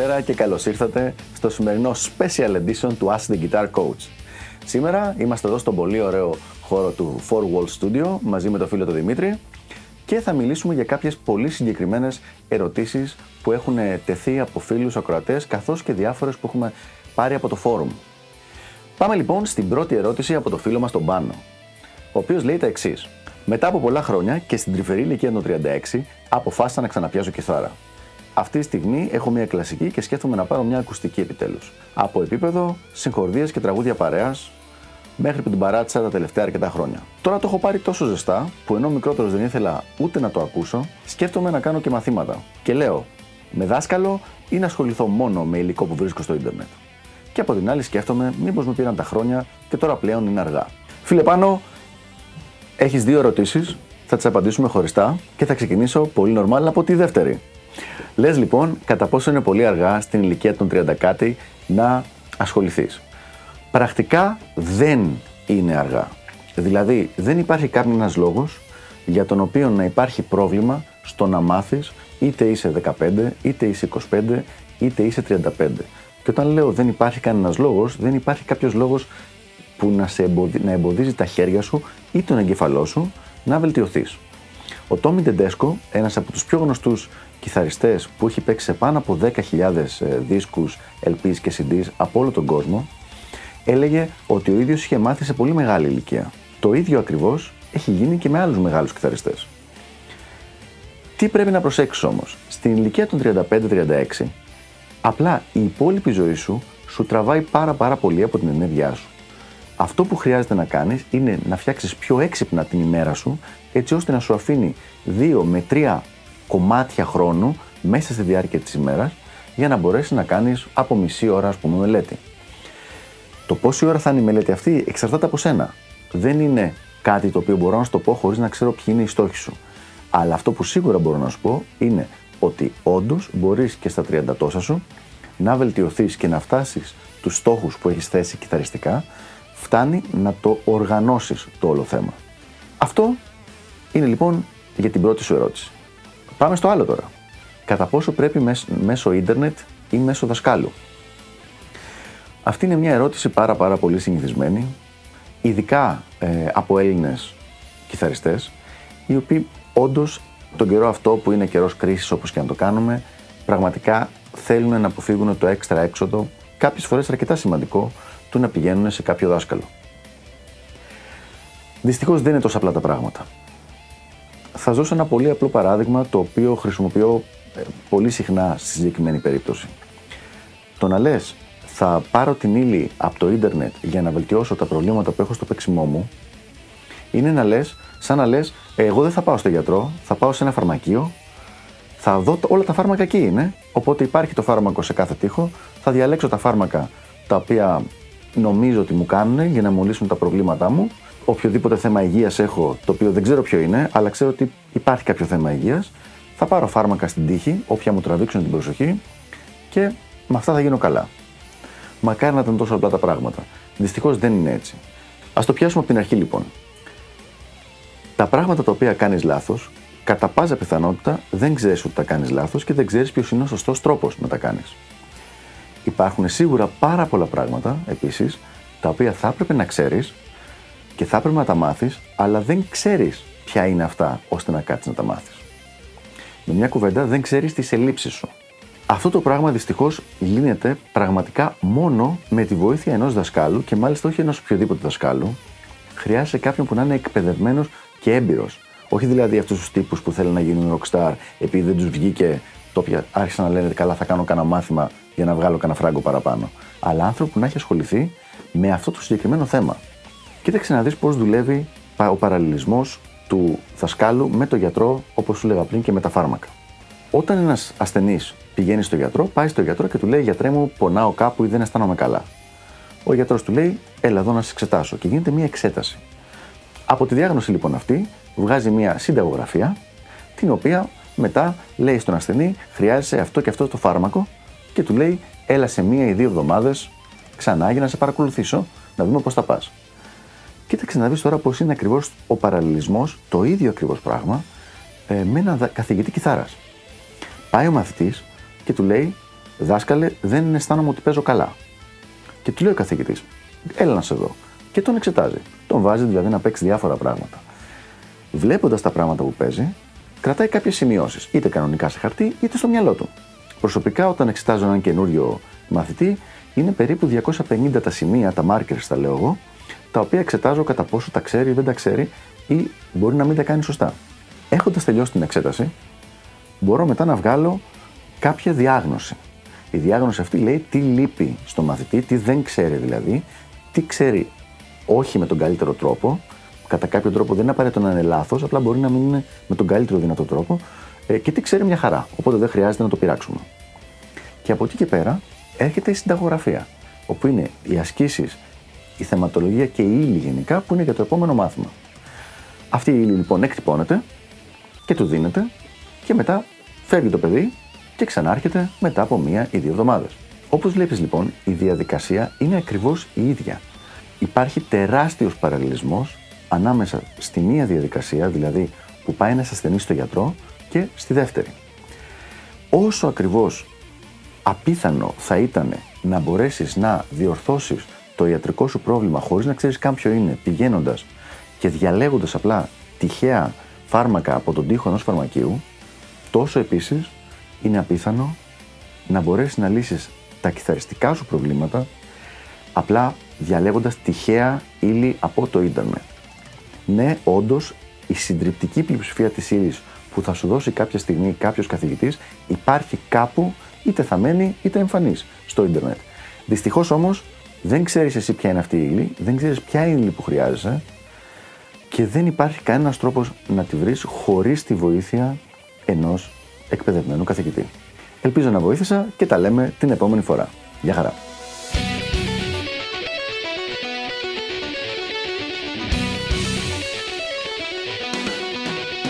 Καλησπέρα και καλώς ήρθατε στο σημερινό Special Edition του Ask the Guitar Coach. Σήμερα είμαστε εδώ στο πολύ ωραίο χώρο του Four Wall Studio μαζί με τον φίλο του Δημήτρη και θα μιλήσουμε για κάποιες πολύ συγκεκριμένες ερωτήσεις που έχουν τεθεί από φίλους ακροατές καθώς και διάφορες που έχουμε πάρει από το φόρουμ. Πάμε λοιπόν στην πρώτη ερώτηση από το φίλο μας τον Πάνο, ο οποίος λέει τα εξής. Μετά από πολλά χρόνια και στην τρυφερή ηλικία των 36, αποφάσισα να ξαναπιάσω κιθάρα. Αυτή τη στιγμή έχω μια κλασική και σκέφτομαι να πάρω μια ακουστική επιτέλους. Από επίπεδο συγχορδίες και τραγούδια παρέας μέχρι που την παράτησα τα τελευταία αρκετά χρόνια. Τώρα το έχω πάρει τόσο ζεστά που ενώ μικρότερος δεν ήθελα ούτε να το ακούσω, σκέφτομαι να κάνω και μαθήματα. Και λέω, με δάσκαλο ή να ασχοληθώ μόνο με υλικό που βρίσκω στο ίντερνετ. Και από την άλλη σκέφτομαι μήπως μου πήραν τα χρόνια και τώρα πλέον είναι αργά. Φίλε πάνω, έχεις δύο ερωτήσεις, θα τις απαντήσουμε χωριστά και θα ξεκινήσω πολύ normal από τη δεύτερη. Λες λοιπόν κατά πόσο είναι πολύ αργά στην ηλικία των 30 κάτι να ασχοληθείς. Πρακτικά δεν είναι αργά. Δηλαδή δεν υπάρχει κανένας λόγος για τον οποίο να υπάρχει πρόβλημα στο να μάθεις είτε είσαι 15, είτε είσαι 25, είτε είσαι 35. Και όταν λέω δεν υπάρχει κανένας λόγος, δεν υπάρχει κάποιος λόγος που να, σε να εμποδίζει τα χέρια σου ή τον εγκεφαλό σου να βελτιωθείς. Ο Τόμι Ντεντέσκο, ένας από τους πιο γνωστούς κιθαριστές που έχει παίξει σε πάνω από 10.000 ε, δίσκους, LPs και CDs από όλο τον κόσμο, έλεγε ότι ο ίδιος είχε μάθει σε πολύ μεγάλη ηλικία. Το ίδιο ακριβώς έχει γίνει και με άλλους μεγάλους κιθαριστές. Τι πρέπει να προσέξεις όμως, στην ηλικία των 35-36, απλά η υπόλοιπη ζωή σου σου τραβάει πάρα πάρα πολύ από την ενέργειά σου. Αυτό που χρειάζεται να κάνεις είναι να φτιάξεις πιο έξυπνα την ημέρα σου, έτσι ώστε να σου αφήνει 2 με 3 κομμάτια χρόνου μέσα στη διάρκεια της ημέρας για να μπορέσεις να κάνεις από μισή ώρα ας πούμε μελέτη. Το πόση ώρα θα είναι η μελέτη αυτή εξαρτάται από σένα. Δεν είναι κάτι το οποίο μπορώ να σου το πω χωρίς να ξέρω ποιοι είναι οι στόχοι σου. Αλλά αυτό που σίγουρα μπορώ να σου πω είναι ότι όντως μπορείς και στα 30 τόσα σου να βελτιωθείς και να φτάσεις τους στόχους που έχεις θέσει κιθαριστικά, φτάνει να το οργανώσεις το όλο θέμα. Αυτό είναι λοιπόν για την πρώτη σου ερώτηση. Πάμε στο άλλο τώρα. Κατά πόσο πρέπει μέσω ίντερνετ ή μέσω δασκάλου; Αυτή είναι μια ερώτηση πάρα πάρα πολύ συνηθισμένη, ειδικά ε, από Έλληνες κιθαριστές, οι οποίοι όντως τον καιρό αυτό που είναι καιρός κρίσης όπως και να το κάνουμε, πραγματικά θέλουν να αποφύγουν το έξτρα έξοδο, κάποιες φορές αρκετά σημαντικό, του να πηγαίνουν σε κάποιο δάσκαλο. Δυστυχώς δεν είναι τόσο απλά τα πράγματα. Θα δώσω ένα πολύ απλό παράδειγμα το οποίο χρησιμοποιώ ε, πολύ συχνά στη συγκεκριμένη περίπτωση. Το να λες, θα πάρω την ύλη από το ίντερνετ για να βελτιώσω τα προβλήματα που έχω στο παίξιμό μου, είναι να λες, σαν να λες, εγώ δεν θα πάω στο γιατρό, θα πάω σε ένα φαρμακείο, θα δω όλα τα φάρμακα εκεί είναι. Οπότε υπάρχει το φάρμακο σε κάθε τοίχο, θα διαλέξω τα φάρμακα τα οποία νομίζω ότι μου κάνουν για να μου λύσουν τα προβλήματά μου οποιοδήποτε θέμα υγείας έχω, το οποίο δεν ξέρω ποιο είναι, αλλά ξέρω ότι υπάρχει κάποιο θέμα υγείας, θα πάρω φάρμακα στην τύχη, όποια μου τραβήξουν την προσοχή και με αυτά θα γίνω καλά. Μακάρι να ήταν τόσο απλά τα πράγματα. Δυστυχώς δεν είναι έτσι. Α το πιάσουμε από την αρχή λοιπόν. Τα πράγματα τα οποία κάνεις λάθος, κατά πάσα πιθανότητα δεν ξέρεις ότι τα κάνεις λάθος και δεν ξέρεις ποιος είναι ο σωστός τρόπος να τα κάνεις. Υπάρχουν σίγουρα πάρα πολλά πράγματα επίσης τα οποία θα έπρεπε να ξέρεις και θα έπρεπε να τα μάθεις, αλλά δεν ξέρεις ποια είναι αυτά ώστε να κάτσεις να τα μάθεις. Με μια κουβέντα, δεν ξέρεις τις ελλείψεις σου. Αυτό το πράγμα δυστυχώς γίνεται πραγματικά μόνο με τη βοήθεια ενός δασκάλου και μάλιστα όχι ενός οποιοδήποτε δασκάλου. Χρειάζεται κάποιον που να είναι εκπαιδευμένος και έμπειρος. Όχι δηλαδή αυτούς τους τύπους που θέλουν να γίνουν rockstar επειδή δεν τους βγήκε το οποίο άρχισαν να λένε καλά θα κάνω κανένα μάθημα για να βγάλω κανένα φράγκο παραπάνω. Αλλά άνθρωπο που να έχει ασχοληθεί με αυτό το συγκεκριμένο θέμα. Κοίταξε να δεις πώς δουλεύει ο παραλληλισμός του δασκάλου με τον γιατρό, όπως σου λέγα πριν, και με τα φάρμακα. Όταν ένας ασθενής πηγαίνει στο γιατρό, πάει στο γιατρό και του λέει: Γιατρέ μου, πονάω κάπου ή δεν αισθάνομαι καλά. Ο γιατρός του λέει: Έλα εδώ να σε εξετάσω. Και γίνεται μια εξέταση. Από τη διάγνωση λοιπόν αυτή, βγάζει μια συνταγογραφία, την οποία μετά λέει στον ασθενή: Χρειάζεσαι αυτό και αυτό το φάρμακο, και του λέει: Έλα σε μία ή δύο εβδομάδες ξανά για να σε παρακολουθήσω, να δούμε πώς θα πας. Κοίταξε να δεις τώρα πώς είναι ακριβώς ο παραλληλισμός, το ίδιο ακριβώς πράγμα, ε, με έναν καθηγητή κιθάρας. Πάει ο μαθητής και του λέει: Δάσκαλε, δεν αισθάνομαι ότι παίζω καλά. Και του λέει ο καθηγητής, Έλα να σε δω. Και τον εξετάζει. Τον βάζει δηλαδή να παίξει διάφορα πράγματα. Βλέποντας τα πράγματα που παίζει, κρατάει κάποιες σημειώσεις, είτε κανονικά σε χαρτί, είτε στο μυαλό του. Προσωπικά, όταν εξετάζω έναν καινούριο μαθητή, είναι περίπου 250 τα σημεία, τα markers τα λέω εγώ, τα οποία εξετάζω κατά πόσο τα ξέρει ή δεν τα ξέρει ή μπορεί να μην τα κάνει σωστά. Έχοντας τελειώσει την εξέταση, μπορώ μετά να βγάλω κάποια διάγνωση. Η διάγνωση αυτή λέει τι λείπει στο μαθητή, τι δεν ξέρει δηλαδή, τι ξέρει όχι με τον καλύτερο τρόπο, κατά κάποιο τρόπο δεν είναι απαραίτητο να είναι λάθος, απλά μπορεί να μην είναι με τον καλύτερο δυνατό τρόπο ε, και τι ξέρει μια χαρά. Οπότε δεν χρειάζεται να το πειράξουμε. Και από εκεί και πέρα έρχεται η συνταγογραφία, όπου είναι οι ασκήσεις, η θεματολογία και η ύλη γενικά που είναι για το επόμενο μάθημα. Αυτή η ύλη λοιπόν εκτυπώνεται και του δίνεται και μετά φεύγει το παιδί και ξανάρχεται μετά από μία ή δύο εβδομάδες. Όπως βλέπεις λοιπόν, η διαδικασία είναι ακριβώς η ίδια. Υπάρχει τεράστιος παραλληλισμός ανάμεσα στη μία διαδικασία, δηλαδή που πάει ένας ασθενής στο γιατρό, και στη δεύτερη. Όσο ακριβώς απίθανο θα ήταν να μπορέσεις να διορθώσεις το ιατρικό σου πρόβλημα χωρίς να ξέρεις καν ποιο είναι, πηγαίνοντας και διαλέγοντας απλά τυχαία φάρμακα από τον τοίχο ενός φαρμακείου, τόσο επίσης είναι απίθανο να μπορέσεις να λύσεις τα κιθαριστικά σου προβλήματα απλά διαλέγοντας τυχαία ύλη από το ίντερνετ. Ναι, όντως, η συντριπτική πλειοψηφία της ύλης που θα σου δώσει κάποια στιγμή κάποιος καθηγητής υπάρχει κάπου είτε θα μένει είτε εμφανής στο ίντερνετ. Δυστυχώς όμως δεν ξέρεις εσύ ποια είναι αυτή η ύλη, δεν ξέρεις ποια είναι η ύλη που χρειάζεσαι και δεν υπάρχει κανένας τρόπος να τη βρεις χωρίς τη βοήθεια ενός εκπαιδευμένου καθηγητή. Ελπίζω να βοήθησα και τα λέμε την επόμενη φορά. Γεια χαρά!